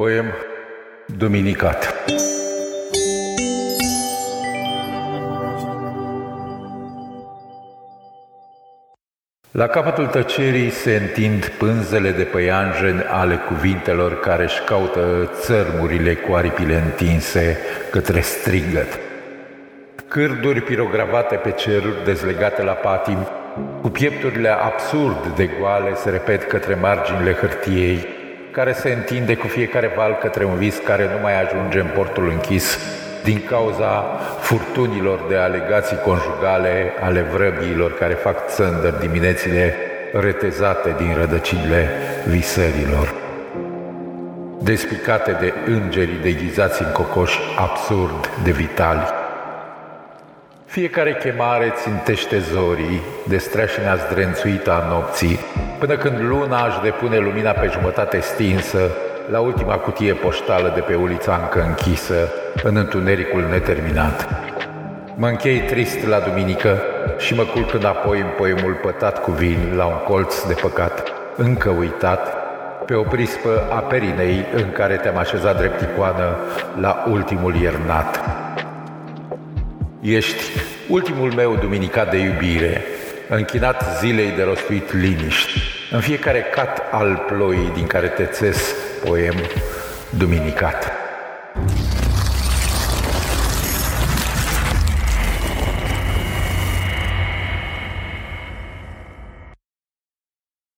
Poem Duminicat La capătul tăcerii se întind pânzele de păianjen ale cuvintelor care își caută țărmurile cu aripile întinse către strigăt. Cârduri pirogravate pe ceruri dezlegate la patim, cu piepturile absurd de goale se repet către marginile hârtiei, care se întinde cu fiecare val către un vis care nu mai ajunge în portul închis din cauza furtunilor de alegații conjugale ale vrăbiilor care fac țândări diminețile retezate din rădăcinile visărilor. Despicate de îngerii deghizați în cocoși absurd de vitali. Fiecare chemare țintește zorii de streașina zdrențuită a nopții, până când luna își depune lumina pe jumătate stinsă la ultima cutie poștală de pe ulița încă închisă, în întunericul neterminat. Mă închei trist la duminică și mă culc înapoi în poemul pătat cu vin la un colț de păcat, încă uitat, pe o prispă a perinei în care te-am așezat drept icoană la ultimul iernat. Ești ultimul meu duminicat de iubire, închinat zilei de rostuit liniști, în fiecare cat al ploii din care te țes poem duminicat.